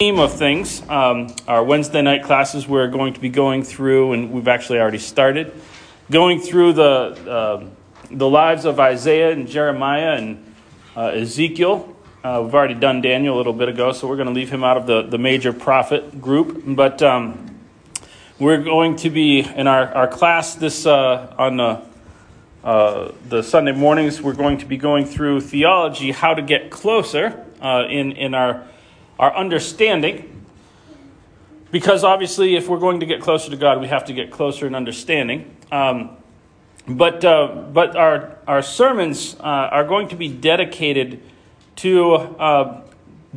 theme of things. Um, our Wednesday night classes we're going to be going through, and we've actually already started going through the uh, the lives of Isaiah and Jeremiah and uh, Ezekiel. Uh, we've already done Daniel a little bit ago, so we're going to leave him out of the, the major prophet group. But um, we're going to be in our, our class this uh, on the uh, the Sunday mornings. We're going to be going through theology, how to get closer uh, in in our our understanding. Because obviously, if we're going to get closer to God, we have to get closer in understanding. Um, but uh, but our, our sermons uh, are going to be dedicated to uh,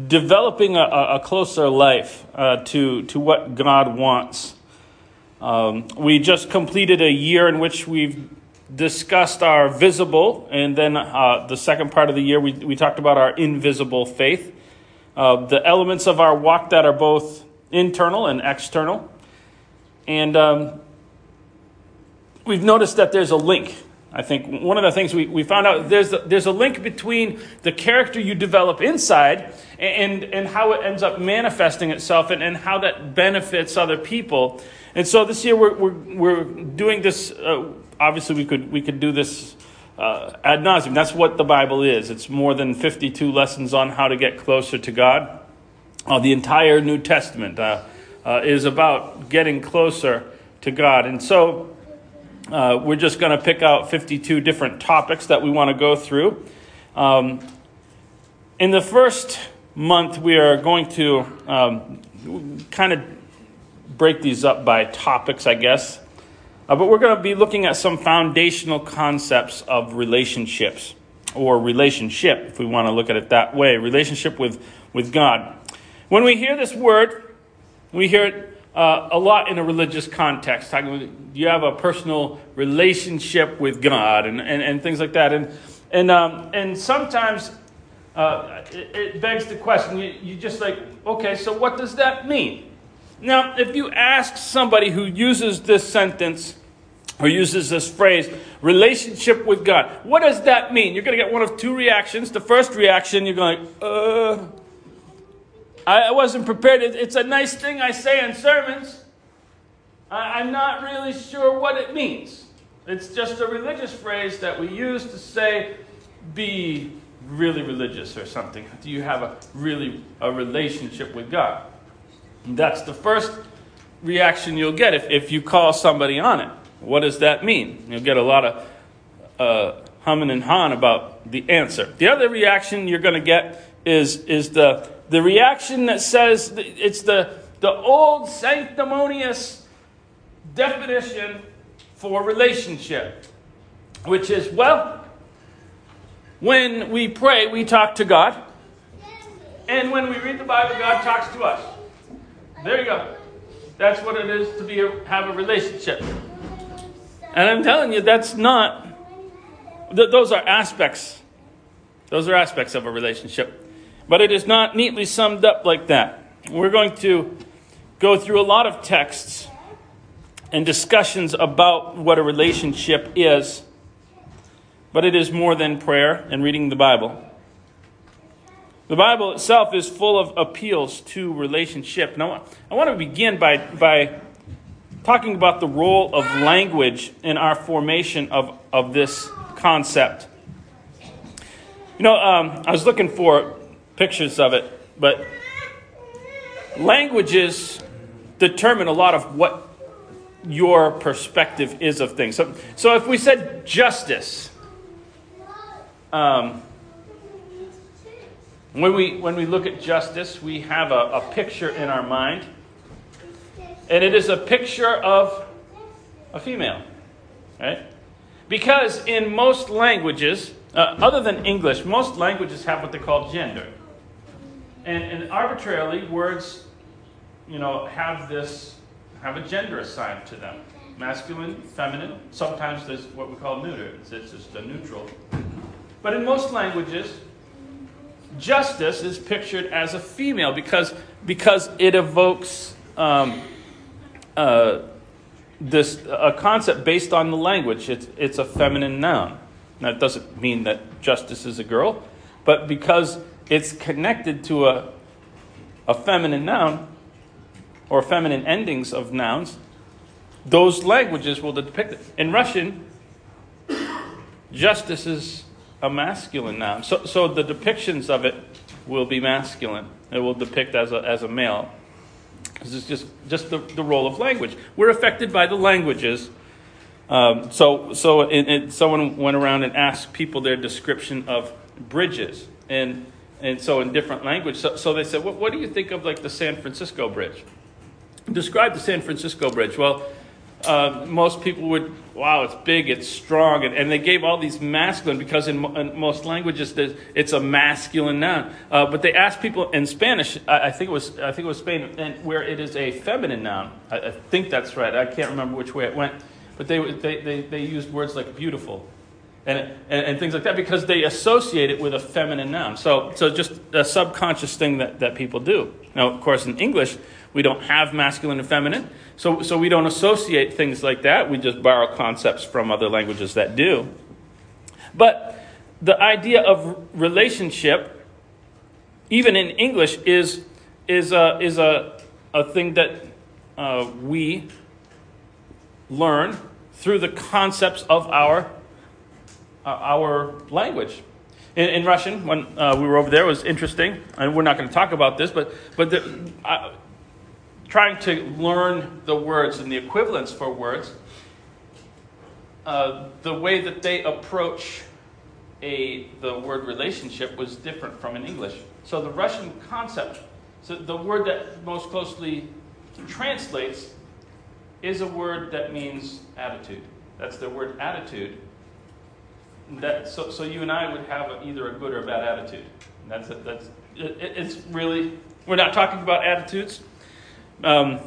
developing a, a, closer life uh, to, to what God wants. Um, we just completed a year in which we've discussed our visible, and then uh, the second part of the year, we, we talked about our invisible faith uh, the elements of our walk that are both internal and external. And um, we've noticed that there's a link. I think one of the things we, we found out there's a, there's a link between the character you develop inside and, and how it ends up manifesting itself and, and how that benefits other people. And so this year we're, we're, we're doing this. Uh, obviously, we could, we could do this uh, ad nauseum. That's what the Bible is. It's more than 52 lessons on how to get closer to God. Uh, the entire New Testament uh, uh is about getting closer to God. And so uh, we're just going to pick out 52 different topics that we want to go through. Um, in the first month, we are going to um, kind of break these up by topics, I guess. Uh, but we're going to be looking at some foundational concepts of relationships, or relationship, if we want to look at it that way relationship with, with God. When we hear this word, we hear it uh, a lot in a religious context. You have a personal relationship with God and, and, and things like that? And, and, um, and sometimes uh, it, it, begs the question you, you just like, okay, so what does that mean? Now, if you ask somebody who uses this sentence or uses this phrase, relationship with God, what does that mean? You're going to get one of two reactions. The first reaction, you're going, uh, I wasn't prepared. It's a nice thing I say in sermons. I'm not really sure what it means. It's just a religious phrase that we use to say, be really religious or something. Do you have a really a relationship with God? That's the first reaction you'll get if, if you call somebody on it. What does that mean? You'll get a lot of uh, humming and hawing about the answer. The other reaction you're going to get is, is the, the reaction that says it's the, the old sanctimonious definition for relationship, which is, well, when we pray, we talk to God. And when we read the Bible, God talks to us. There you go. That's what it is to be a, have a relationship. And I'm telling you, that's not, th- those are aspects. Those are aspects of a relationship. But it is not neatly summed up like that. We're going to go through a lot of texts and discussions about what a relationship is. But it is more than prayer and reading the Bible. The Bible itself is full of appeals to relationship. Now, I want to begin by, by talking about the role of language in our formation of, of this concept. You know, um, I was looking for pictures of it, but languages determine a lot of what your perspective is of things. So, so if we said justice, um, when we, when we look at justice, we have a, a picture in our mind. And it is a picture of a female, right? Because in most languages, uh, other than English, most languages have what they call gender. And, and arbitrarily, words, you know, have this, have a gender assigned to them. Masculine, feminine, sometimes there's what we call neuter, it's, it's just a neutral. But in most languages, justice is pictured as a female because, because it evokes um, uh, this a concept based on the language. It's, it's a feminine noun. Now, it doesn't mean that justice is a girl, but because it's connected to a, a feminine noun or feminine endings of nouns, those languages will depict it. In Russian, justice is a masculine noun. So, so the depictions of it will be masculine. It will depict as a, as a male. This is just, just the, the role of language. We're affected by the languages. Um, so so it, it, someone went around and asked people their description of bridges. And, and so in different language. So, so they said, what, what do you think of like the San Francisco Bridge? Describe the San Francisco Bridge. Well, uh, most people would, wow, it's big, it's strong, and, and they gave all these masculine because in, in most languages it's a masculine noun. Uh, but they asked people in Spanish, I, I, think it was, I think it was Spain, and where it is a feminine noun. I, I, think that's right. I can't remember which way it went, but they they they, they used words like beautiful. And, and, and, things like that because they associate it with a feminine noun. So, so just a subconscious thing that, that people do. Now, of course, in English, we don't have masculine and feminine. So, so we don't associate things like that. We just borrow concepts from other languages that do. But the idea of relationship, even in English, is, is, a, is a, a thing that uh, we learn through the concepts of our, uh, our language. In, in Russian, when uh, we were over there, was interesting, and we're not going to talk about this, but, but the, trying to learn the words and the equivalents for words, uh, the way that they approach a, the word relationship was different from in English. So the Russian concept, so the word that most closely translates is a word that means attitude. That's the word attitude. That, so, so you and I would have a, either a good or a bad attitude. that's, a, that's it, it's really, we're not talking about attitudes. Um,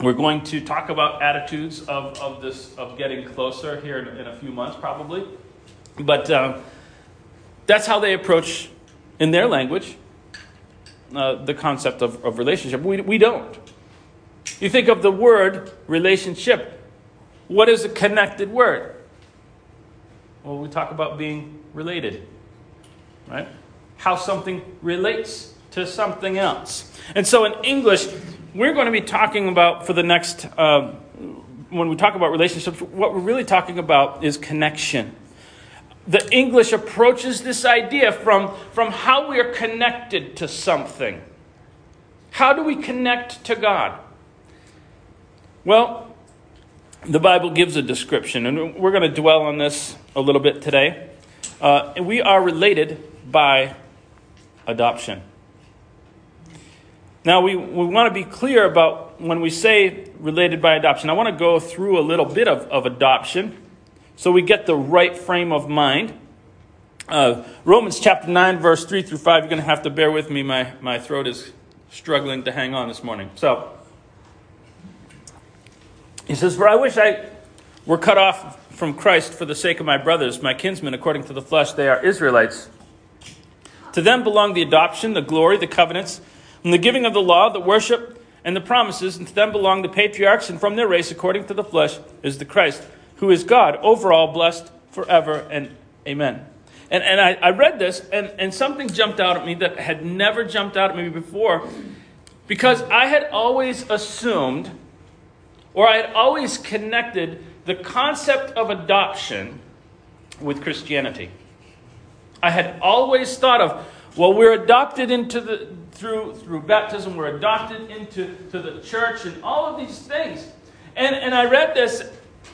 we're going to talk about attitudes of, of this of getting closer here in, in a few months, probably. But uh, that's how they approach in their language uh, the concept of, of relationship. We, we don't. You think of the word relationship. What is a connected word? Well, we talk about being related, right? How something relates to something else. And so in English, we're going to be talking about for the next, uh, when we talk about relationships, what we're really talking about is connection. The English approaches this idea from, from how we are connected to something. How do we connect to God? Well, the Bible gives a description, and we're going to dwell on this a little bit today. Uh, we are related by adoption. Now, we, we want to be clear about when we say related by adoption. I want to go through a little bit of, of adoption so we get the right frame of mind. Uh, Romans chapter 9, verse 3 through 5. You're going to have to bear with me. My, my throat is struggling to hang on this morning. So, he says, For I wish I were cut off from Christ for the sake of my brothers, my kinsmen, according to the flesh. They are Israelites. To them belong the adoption, the glory, the covenants and the giving of the law, the worship, and the promises, and to them belong the patriarchs, and from their race, according to the flesh, is the Christ, who is God, over all, blessed forever, and amen. And, and I, I read this, and, and something jumped out at me that had never jumped out at me before, because I had always assumed, or I had always connected the concept of adoption with Christianity. I had always thought of, well, we're adopted into the through through baptism, we're adopted into to the church, and all of these things. And and I read this,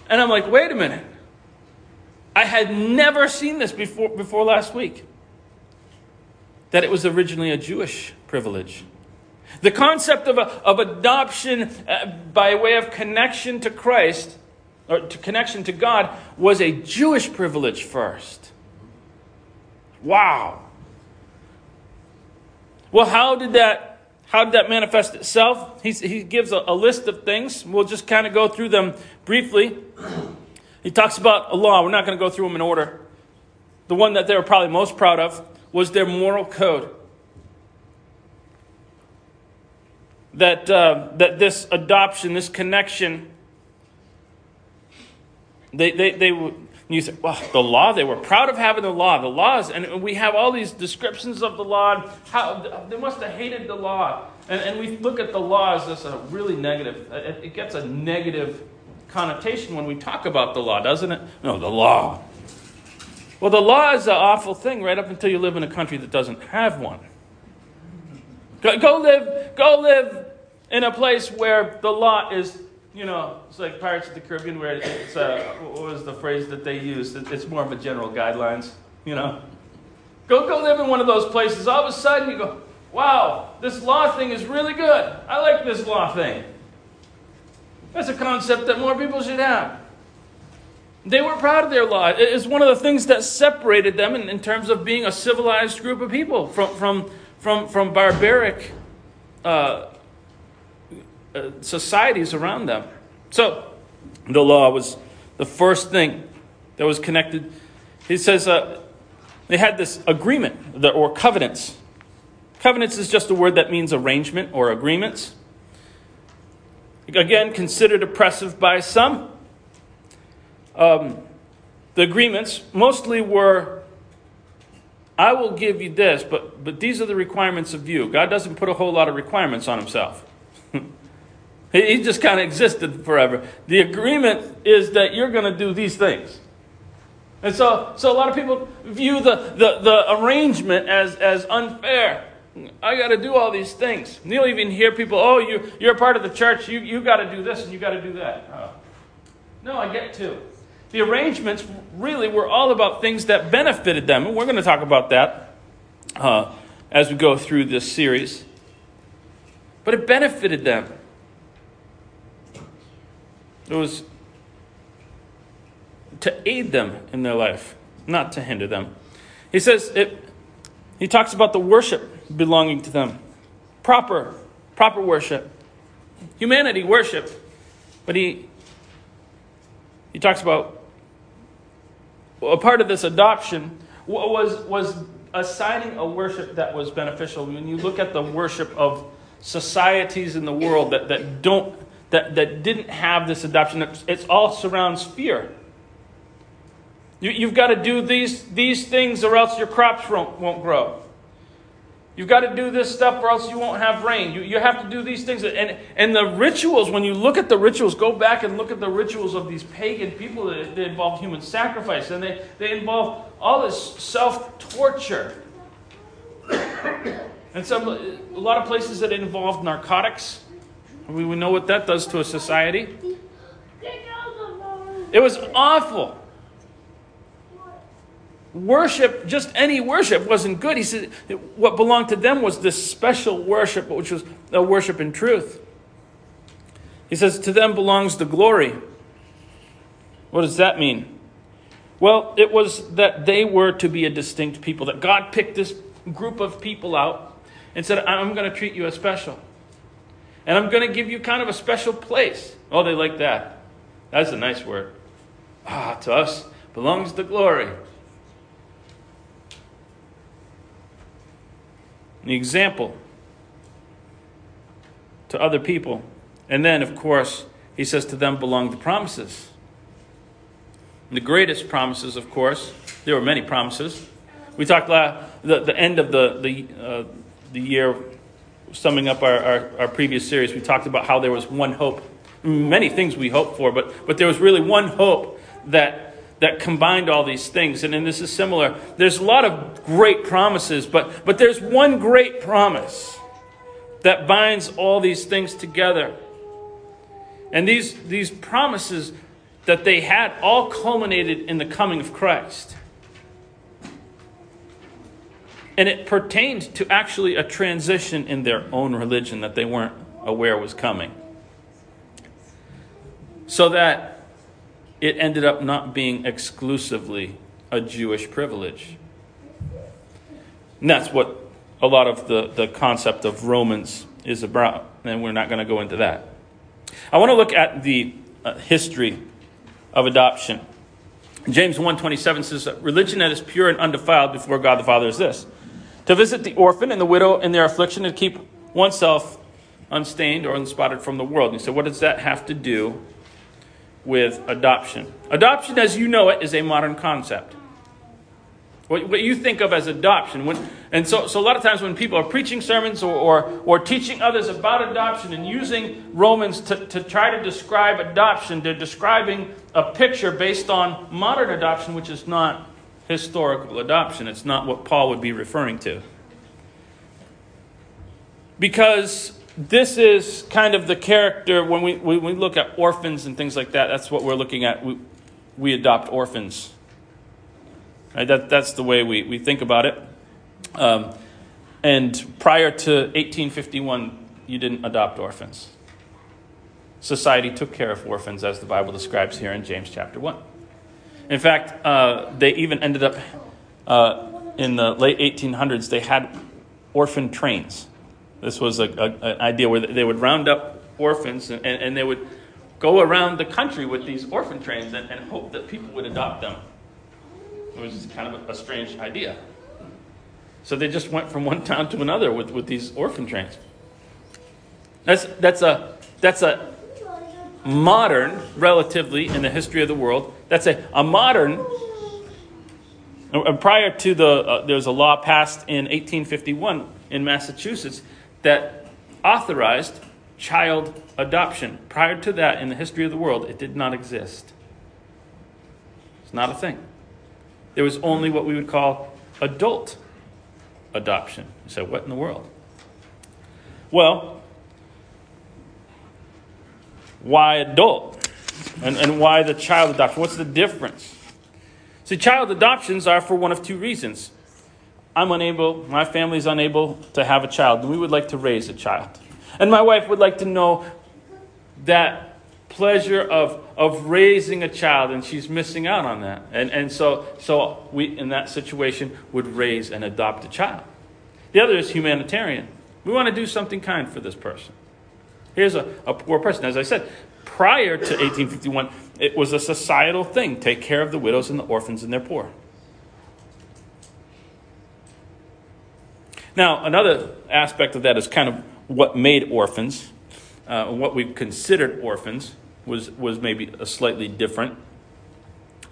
and I'm like, wait a minute. I had never seen this before before last week. That it was originally a Jewish privilege. The concept of, a, of adoption uh, by way of connection to Christ, or to connection to God, was a Jewish privilege first. Wow. Well, how did that, how did that manifest itself? He's, he gives a, a list of things. We'll just kind of go through them briefly. He talks about a law. We're not going to go through them in order. The one that they were probably most proud of was their moral code. That, uh, that this adoption, this connection, they, they, they, and you say, well, the law, they were proud of having the law. The laws, and we have all these descriptions of the law. How they must have hated the law. And, and we look at the law as this a really negative, it, it gets a negative connotation when we talk about the law, doesn't it? No, the law. Well, the law is an awful thing right up until you live in a country that doesn't have one. Go, go live, go live in a place where the law is, you know, it's like Pirates of the Caribbean, where it's uh, what was the phrase that they used? It's more of a general guidelines, you know. Go, go live in one of those places. All of a sudden, you go, wow, this law thing is really good. I like this law thing. That's a concept that more people should have. They were proud of their law. It's one of the things that separated them in, in terms of being a civilized group of people from, from, from, from barbaric uh, uh, societies around them. So, the law was the first thing that was connected. He says uh, they had this agreement or covenants. Covenants is just a word that means arrangement or agreements. Again, considered oppressive by some. Um, the agreements mostly were I will give you this, but, but these are the requirements of you. God doesn't put a whole lot of requirements on himself. He just kind of existed forever. The agreement is that you're going to do these things. And so, so a lot of people view the, the, the arrangement as, as unfair. I got to do all these things. And you'll even hear people, oh, you, you're a part of the church, you, you got to do this and you got to do that. Oh. No, I get to. The arrangements really were all about things that benefited them. And we're going to talk about that uh, as we go through this series. But it benefited them. It was to aid them in their life, not to hinder them. He says it, he talks about the worship belonging to them. Proper, proper worship. Humanity worship. But he he talks about a part of this adoption was was assigning a worship that was beneficial. When you look at the worship of societies in the world that, that don't that, that didn't have this adoption, it's all surrounds fear. You, you've got to do these, these things or else your crops won't, won't grow. You've got to do this stuff or else you won't have rain. You, you have to do these things. And, and the rituals, when you look at the rituals, go back and look at the rituals of these pagan people that they involve human sacrifice and they, they involve all this self torture. and some, a lot of places that involve narcotics. We, know what that does to a society. It was awful worship, just any worship, wasn't good. He said what belonged to them was this special worship, which was a worship in truth. He says, To them belongs the glory. What does that mean? Well, it was that they were to be a distinct people, that God picked this group of people out and said, I'm going to treat you as special. And I'm going to give you kind of a special place. Oh, they like that. That's a nice word. Ah, to us belongs the glory. the example to other people. And then, of course, he says to them belong the promises. And the greatest promises, of course, there were many promises. We talked la- the, the end of the, the, uh, the year, summing up our, our, our previous series, we talked about how there was one hope. Many things we hoped for, but, but there was really one hope that that combined all these things. And, and this is similar. There's a lot of great promises, but, but there's one great promise that binds all these things together. And these, these promises that they had all culminated in the coming of Christ. And it pertained to actually a transition in their own religion that they weren't aware was coming. So that it ended up not being exclusively a Jewish privilege. And that's what a lot of the, the concept of Romans is about, and we're not going to go into that. I want to look at the uh, history of adoption. James 1:27 says religion that is pure and undefiled before God the Father is this: to visit the orphan and the widow in their affliction and keep oneself unstained or unspotted from the world. And so, what does that have to do with adoption. Adoption, as you know it, is a modern concept. what, what you think of as adoption. When, and so, so a lot of times when people are preaching sermons or, or, or teaching others about adoption and using Romans to, to try to describe adoption, they're describing a picture based on modern adoption, which is not historical adoption. It's not what Paul would be referring to. Because this is kind of the character when we, when we look at orphans and things like that, that's what we're looking at. We, we adopt orphans. Right? That, that's the way we, we think about it. Um, and prior to 1851, you didn't adopt orphans. Society took care of orphans, as the Bible describes here in James chapter 1. In fact, uh, they even ended up, uh, in the late 1800s, they had orphan trains. This was a, a, an idea where they would round up orphans and, and, and, they would go around the country with these orphan trains and, and hope that people would adopt them. It was kind of a, a strange idea. So they just went from one town to another with, with these orphan trains. That's, that's, a, that's a modern, relatively, in the history of the world, that's a, a modern. Prior to the, uh, there was a law passed in 1851 in Massachusetts that authorized child adoption. Prior to that, in the history of the world, it did not exist. It's not a thing. There was only what we would call adult adoption. You say, what in the world? Well, why adult? And, and why the child adoption? What's the difference? See, child adoptions are for one of two reasons. I'm unable, my family is unable to have a child, and we would like to raise a child. And my wife would like to know that pleasure of, of raising a child, and she's missing out on that. And, and so, so we, in that situation, would raise and adopt a child. The other is humanitarian. We want to do something kind for this person. Here's a, a poor person. As I said, prior to 1851, it was a societal thing take care of the widows and the orphans and their poor. Now, another aspect of that is kind of what made orphans uh, what we considered orphans was was maybe a slightly different.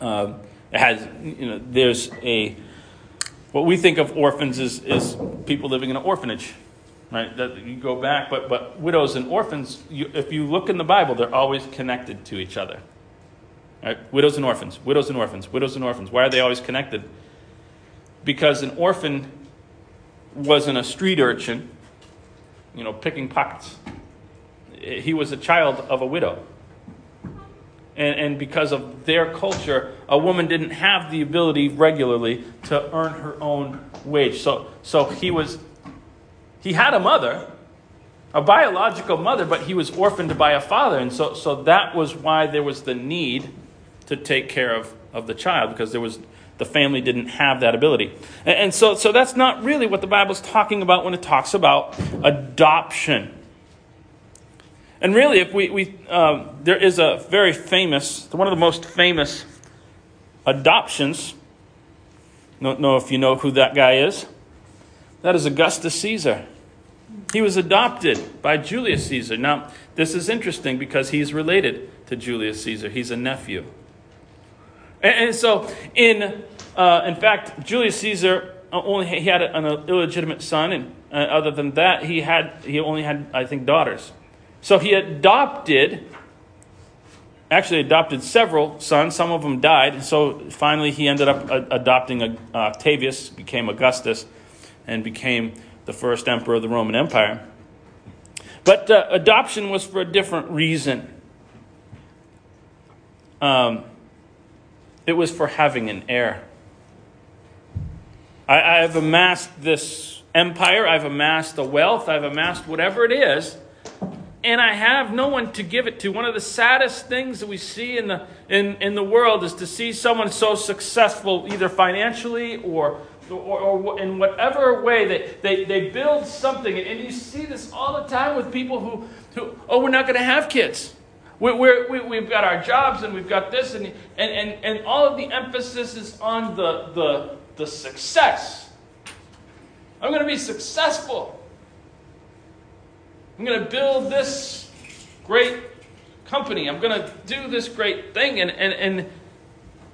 Uh, it has you know there's a what we think of orphans is is people living in an orphanage, right? That you go back, but but widows and orphans, you, if you look in the Bible, they're always connected to each other. Right? Widows and orphans, widows and orphans, widows and orphans. Why are they always connected? Because an orphan wasn't a street urchin, you know, picking pockets he was a child of a widow. And, and because of their culture, a woman didn't have the ability regularly to earn her own wage. So, so he was, he had a mother, a biological mother, but he was orphaned by a father. And so, so that was why there was the need to take care of, of the child, because there was, the family didn't have that ability. And, and so, so that's not really what the Bible's talking about when it talks about adoption. And really, if we, we uh, there is a very famous, one of the most famous adoptions. Don't know if you know who that guy is. That is Augustus Caesar. He was adopted by Julius Caesar. Now, this is interesting because he's related to Julius Caesar. He's a nephew. And, and so, in uh, in fact, Julius Caesar only he had an illegitimate son, and uh, other than that, he had he only had I think daughters. So he adopted, actually adopted several sons. Some of them died. And so finally he ended up adopting uh, Octavius, became Augustus, and became the first emperor of the Roman Empire. But uh, adoption was for a different reason. Um, it was for having an heir. I, I've amassed this empire, I've amassed the wealth, I've amassed whatever it is and I have no one to give it to. One of the saddest things that we see in the, in, in the world is to see someone so successful, either financially or, or, or in whatever way they, they, they build something. And you see this all the time with people who, who oh, we're not going to have kids. We're, we're, we, we have got our jobs and we've got this, and, and, and, and all of the emphasis is on the, the, the success. I'm going to be successful. I'm going to build this great company. I'm going to do this great thing. And, and, and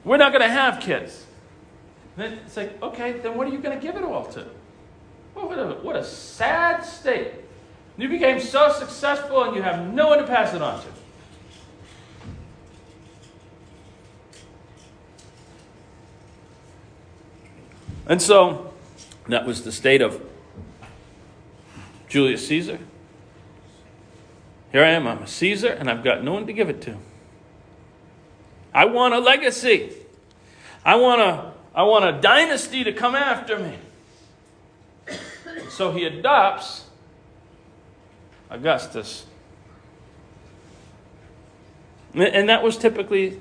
we're not going to have kids. Then it's like, okay, then what are you going to give it all to? Well, what, a, what a sad state. You became so successful and you have no one to pass it on to. And so that was the state of Julius Caesar. Here I am, I'm a Caesar, and I've got no one to give it to. I want a legacy. I want a, I want a dynasty to come after me. So he adopts Augustus. And that was typically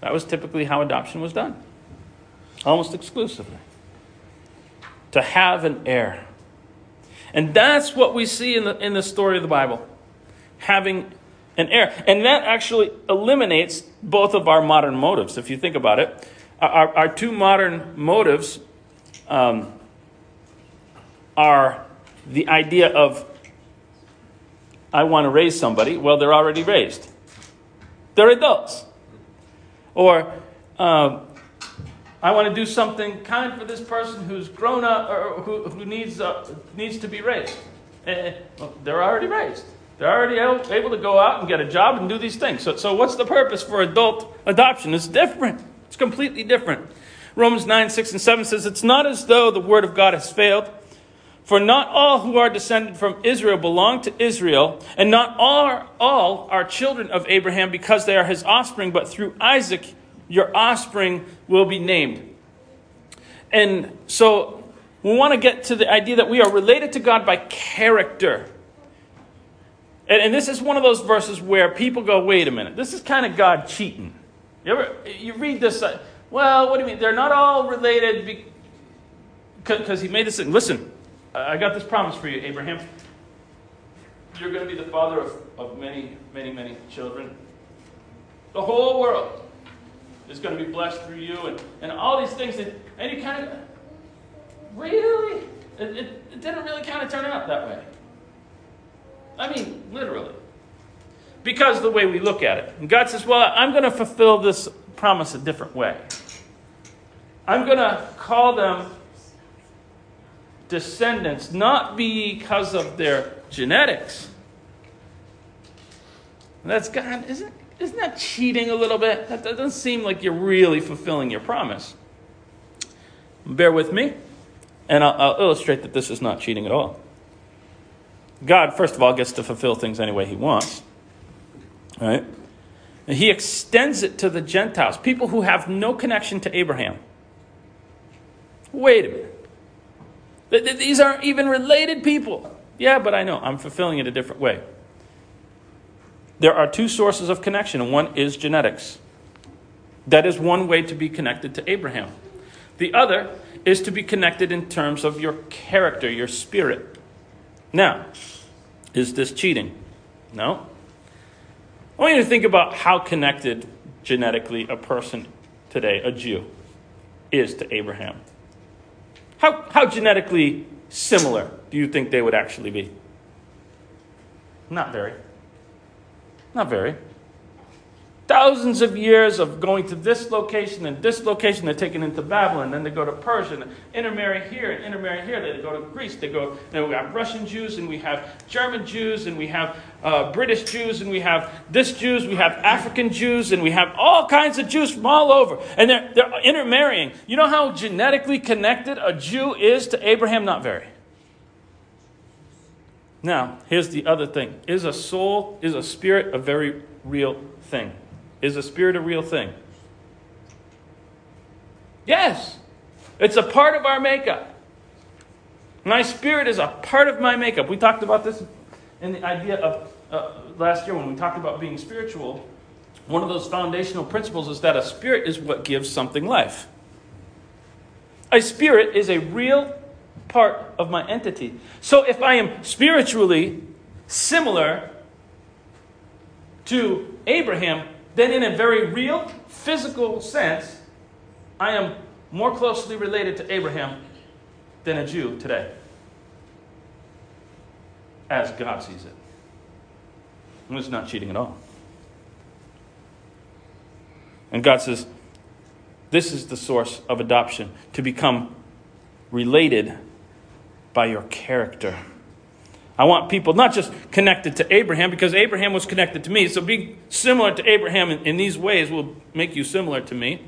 that was typically how adoption was done. Almost exclusively. To have an heir. And that's what we see in the, in the story of the Bible. Having an heir. And that actually eliminates both of our modern motives, if you think about it. Our, our two modern motives um, are the idea of I want to raise somebody. Well, they're already raised, they're adults. Or uh, I want to do something kind for this person who's grown up or who, who needs, uh, needs to be raised. Uh, well, they're already raised. They're already able to go out and get a job and do these things. So, so what's the purpose for adult adoption? It's different. It's completely different. Romans 9, 6, and 7 says, It's not as though the word of God has failed. For not all who are descended from Israel belong to Israel, and not all, all are children of Abraham because they are his offspring, but through Isaac your offspring will be named. And so we want to get to the idea that we are related to God by character. And, and this is one of those verses where people go, wait a minute, this is kind of God cheating. You ever you read this? Uh, well, what do you mean? They're not all related because he made this. Listen, I got this promise for you, Abraham. You're going to be the father of, of many, many, many children. The whole world is going to be blessed through you, and, and all these things. And, and you kind of, really? It, it, it didn't really kind of turn out that way. I mean, literally. Because of the way we look at it. And God says, Well, I'm going to fulfill this promise a different way. I'm going to call them descendants, not because of their genetics. That's God, isn't, isn't that cheating a little bit? That doesn't seem like you're really fulfilling your promise. Bear with me, and I'll, I'll illustrate that this is not cheating at all. God, first of all, gets to fulfill things any way He wants. Right? And He extends it to the Gentiles, people who have no connection to Abraham. Wait a minute. These aren't even related people. Yeah, but I know. I'm fulfilling it a different way. There are two sources of connection, and one is genetics. That is one way to be connected to Abraham. The other is to be connected in terms of your character, your spirit. Now, is this cheating? No. I want you to think about how connected genetically a person today, a Jew, is to Abraham. How, how genetically similar do you think they would actually be? Not very. Not very. Thousands of years of going to this location and this location, they're taken into Babylon, then they go to Persia, and intermarry here and intermarry here. They go to Greece. They go. Then we have Russian Jews, and we have German Jews, and we have uh, British Jews, and we have this Jews, we have African Jews, and we have all kinds of Jews from all over, and they're they're intermarrying. You know how genetically connected a Jew is to Abraham? Not very. Now, here's the other thing: is a soul, is a spirit, a very real thing? Is a spirit a real thing? Yes. It's a part of our makeup. My spirit is a part of my makeup. We talked about this in the idea of uh, last year when we talked about being spiritual. One of those foundational principles is that a spirit is what gives something life. A spirit is a real part of my entity. So if I am spiritually similar to Abraham, then in a very real, physical sense, I am more closely related to Abraham than a Jew today, as God sees it. And it's not cheating at all. And God says, This is the source of adoption to become related by your character. I want people not just connected to Abraham, because Abraham was connected to me. So being similar to Abraham in, in these ways will make you similar to me.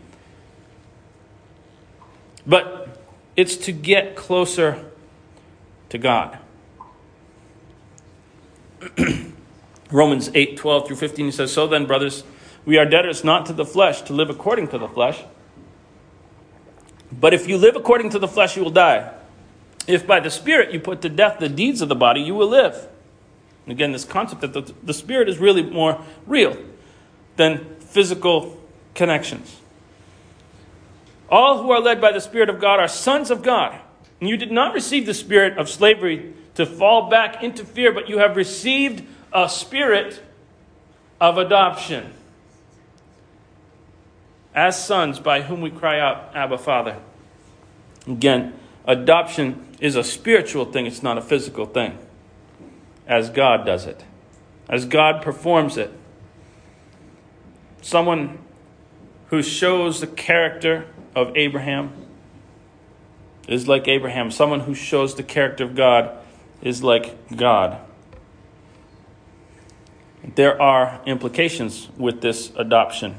But it's to get closer to God. Romans 8 12 through 15, he says, So then, brothers, we are debtors not to the flesh to live according to the flesh. But if you live according to the flesh, you will die. If by the Spirit you put to death the deeds of the body, you will live. And again, this concept that the, the Spirit is really more real than physical connections. All who are led by the Spirit of God are sons of God. And you did not receive the spirit of slavery to fall back into fear, but you have received a spirit of adoption as sons by whom we cry out, Abba, Father. Again, adoption is a spiritual thing, it's not a physical thing, as God does it, as God performs it. Someone who shows the character of Abraham is like Abraham. Someone who shows the character of God is like God. There are implications with this adoption.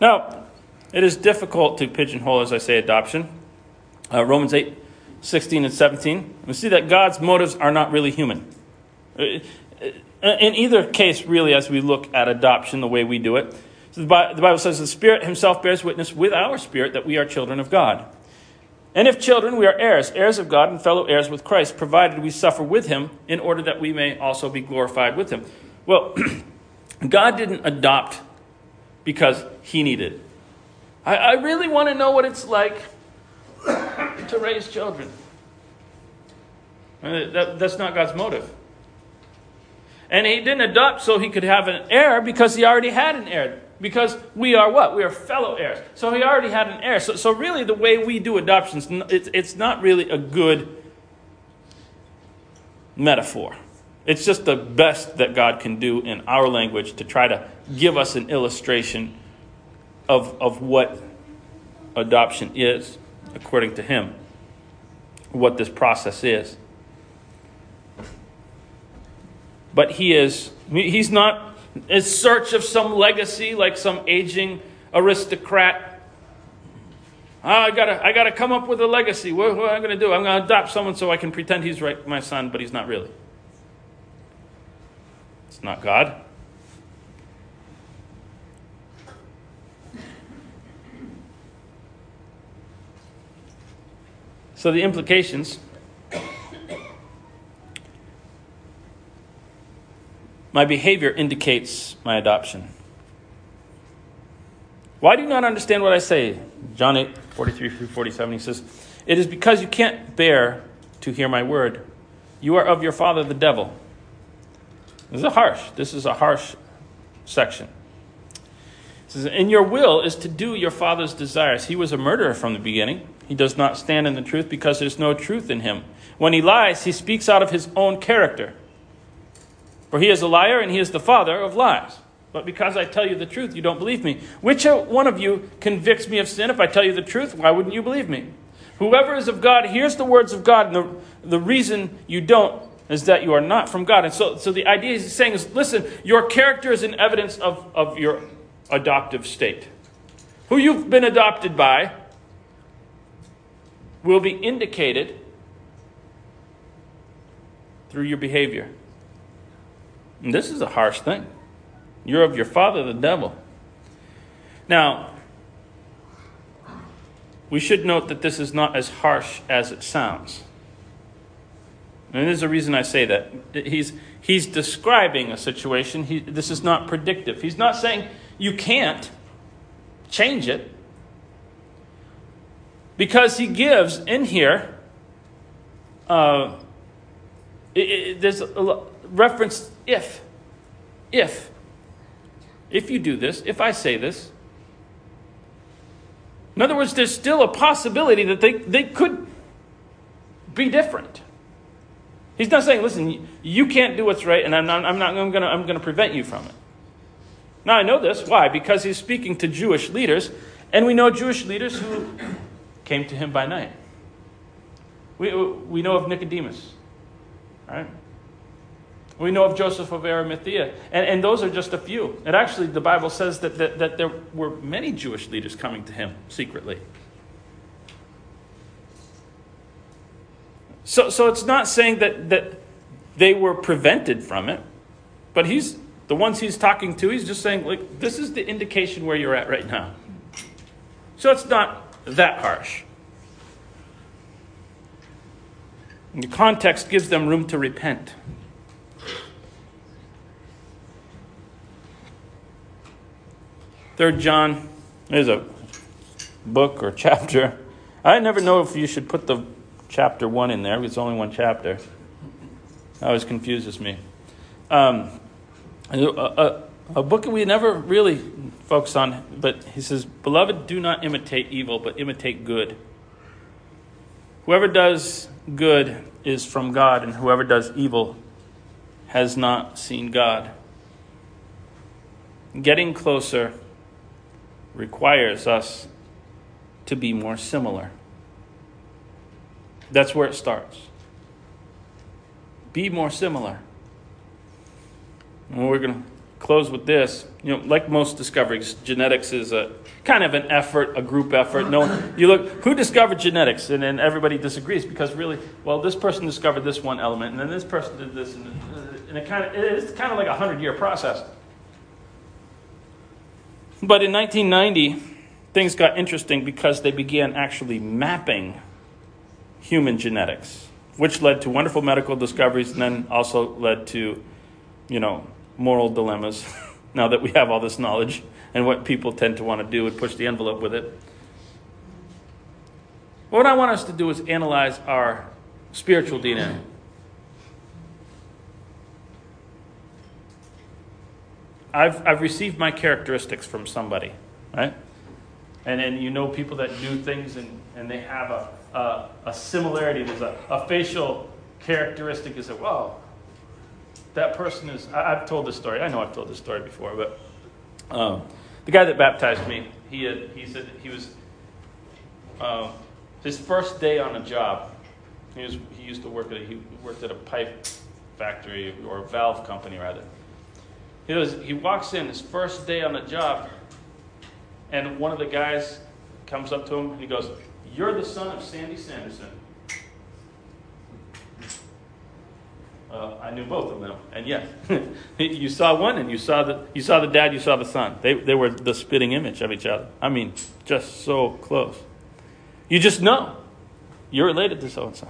Now, it is difficult to pigeonhole, as I say, adoption. Uh, Romans 8, 16 and 17. We see that God's motives are not really human. Uh, uh, in either case, really, as we look at adoption the way we do it, so the Bible says the Spirit Himself bears witness with our spirit that we are children of God. And if children, we are heirs, heirs of God and fellow heirs with Christ, provided we suffer with Him in order that we may also be glorified with Him. Well, God didn't adopt because he needed. I, I really want to know what it's like to raise children. Uh, that, that's not God's motive. And he didn't adopt so he could have an heir because he already had an heir. Because we are what? We are fellow heirs. So he already had an heir. So, so really, the way we do adoptions, it's, it's not really a good metaphor. It's just the best that God can do in our language to try to give us an illustration of, of what adoption is, according to Him, what this process is. But He is, He's not in search of some legacy like some aging aristocrat. Oh, I gotta, I gotta come up with a legacy. What, what am I gonna do? I'm gonna adopt someone so I can pretend he's right, my son, but he's not really. It's not God. So the implications my behavior indicates my adoption. Why do you not understand what I say? John 8, 43 through 47, he says, It is because you can't bear to hear my word. You are of your father, the devil this is a harsh. This is a harsh section. It says, "In your will is to do your father's desires." He was a murderer from the beginning. He does not stand in the truth because there's no truth in him. When he lies, he speaks out of his own character. For he is a liar and he is the father of lies. But because I tell you the truth, you don't believe me. Which one of you convicts me of sin? If I tell you the truth, why wouldn't you believe me? Whoever is of God hears the words of God, and the, the reason you don't is that you are not from God. And so, so the idea he's saying is listen, your character is an evidence of, of your adoptive state. Who you've been adopted by will be indicated through your behavior. This is a harsh thing. You're of your father, the devil. Now, we should note that this is not as harsh as it sounds. And there's a reason I say that. He's, he's describing a situation. He, this is not predictive. He's not saying you can't change it. Because he gives in here, uh, it, it, there's a reference if. If. If you do this, if I say this. In other words, there's still a possibility that they, they could be different. He's not saying, listen, you can't do what's right, and I'm not, I'm not I'm going to I'm to prevent you from it. Now, I know this. Why? Because he's speaking to Jewish leaders, And we know Jewish leaders who came to him by night. We, we know of Nicodemus, right? We know of Joseph of Arimathea. And, and those are just a few. And actually, the Bible says that, that, that there were many Jewish leaders coming to him secretly. So, so it's not saying that, that they were prevented from it, but he's the ones he's talking to, he's just saying, like, this is the indication where you're at right now. So it's not that harsh. And the context gives them room to repent. Third John is a book or chapter. I never know if you should put the chapter one in there. It's only one chapter. It always confuses me. Um, a, a, a book we never really focus on, but he says, Beloved, do not imitate evil, but imitate good. Whoever does good is from God, and whoever does evil has not seen God. Getting closer requires us to be more similar. That's where it starts. Be more similar. And we're going to close with this. You know, like most discoveries, genetics is a kind of an effort, a group effort. No, you look who discovered genetics, and then everybody disagrees because really, well, this person discovered this one element, and then this person did this, and, and it kind of it's kind of like a hundred year process. But in 1990, things got interesting because they began actually mapping human genetics, which led to wonderful medical discoveries, and then also led to, you know, moral dilemmas now that we have all this knowledge and what people tend to want to do and push the envelope with it. What I want us to do is analyze our spiritual DNA. I've, I've received my characteristics from somebody, right? And then you know people that do things and, and they have a, a, a similarity. There's a, a facial characteristic. You say, whoa, that person is. I, have told this story. I know I've told this story before, but um, the guy that baptized me, he had, he said he was uh, his first day on a job. He was he used to work at a, he worked at a pipe factory or a valve company rather. He was he walks in his first day on the job, and one of the guys comes up to him and he goes, "You're the son of Sandy Sanderson." I knew both of them, and yes, you saw one, and you saw the you saw the dad, you saw the son. They they were the spitting image of each other. I mean, just so close. You just know you're related to so and so.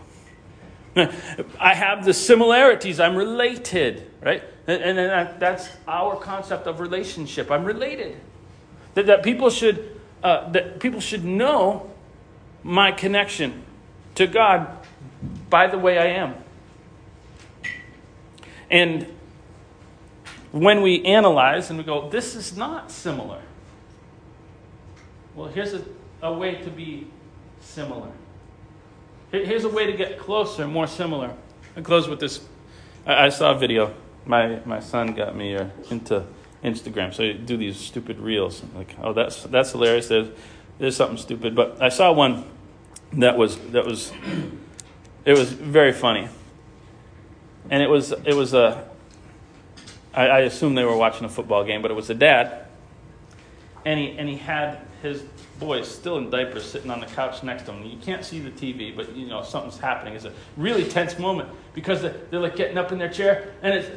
I have the similarities. I'm related, right? And, and that, that's our concept of relationship. I'm related. That, that people should uh, that people should know my connection to God by the way I am. And when we analyze and we go, this is not similar. Well, here's a, a way to be similar. Here's a way to get closer, more similar. I close with this. I, I saw a video. My, my son got me uh, into Instagram. So you do these stupid reels. Like, oh, that's, that's hilarious. There's, there's something stupid. But I saw one that was, that was, it was very funny and it was it was a. I, I assume they were watching a football game, but it was a dad, and he and he had his boys still in diapers sitting on the couch next to him. You can't see the TV, but you know something's happening. It's a really tense moment because they're, they're like getting up in their chair, and it's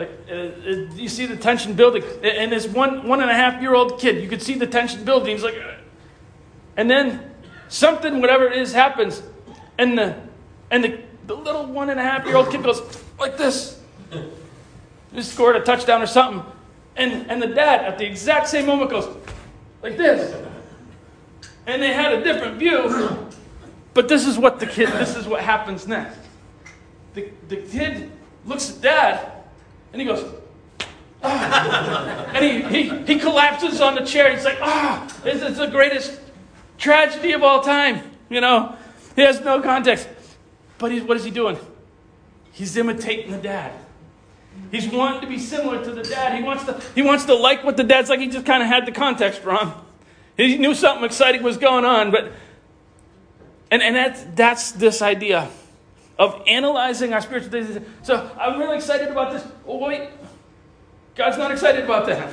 like uh, uh, you see the tension building. And this one one and a half year old kid, you could see the tension building. He's like, uh, and then something, whatever it is, happens, and the and the the little one and a half year old kid goes like this. He scored a touchdown or something. And, and the dad, at the exact same moment, goes like this. And they had a different view. But this is what the kid, this is what happens next. The, the kid looks at dad and he goes, ah. and he, he, he collapses on the chair. He's like, ah, this is the greatest tragedy of all time. You know, he has no context. But he's, what is he doing? He's imitating the dad. He's wanting to be similar to the dad. He wants to, he wants to like what the dad's like. He just kind of had the context wrong. He knew something exciting was going on, but and, and that's that's this idea of analyzing our spiritual things. So I'm really excited about this. Oh wait, God's not excited about that.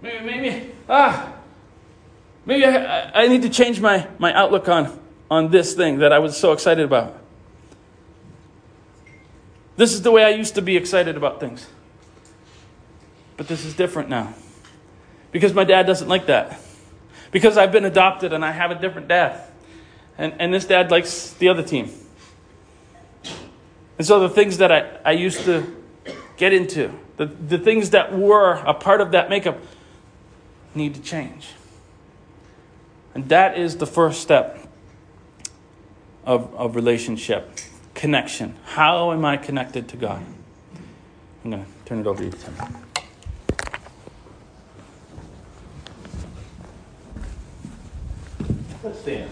Maybe, maybe ah, maybe I, I need to change my, my outlook on, on this thing that I was so excited about. This is the way I used to be excited about things. But this is different now. Because my dad doesn't like that. Because I've been adopted and I have a different dad. And, and this dad likes the other team. And so the things that I, I used to get into, the, the things that were a part of that makeup, need to change. And that is the first step of, of relationship connection. How am I connected to God? I'm going to turn it over to you, Tim. Let's stand.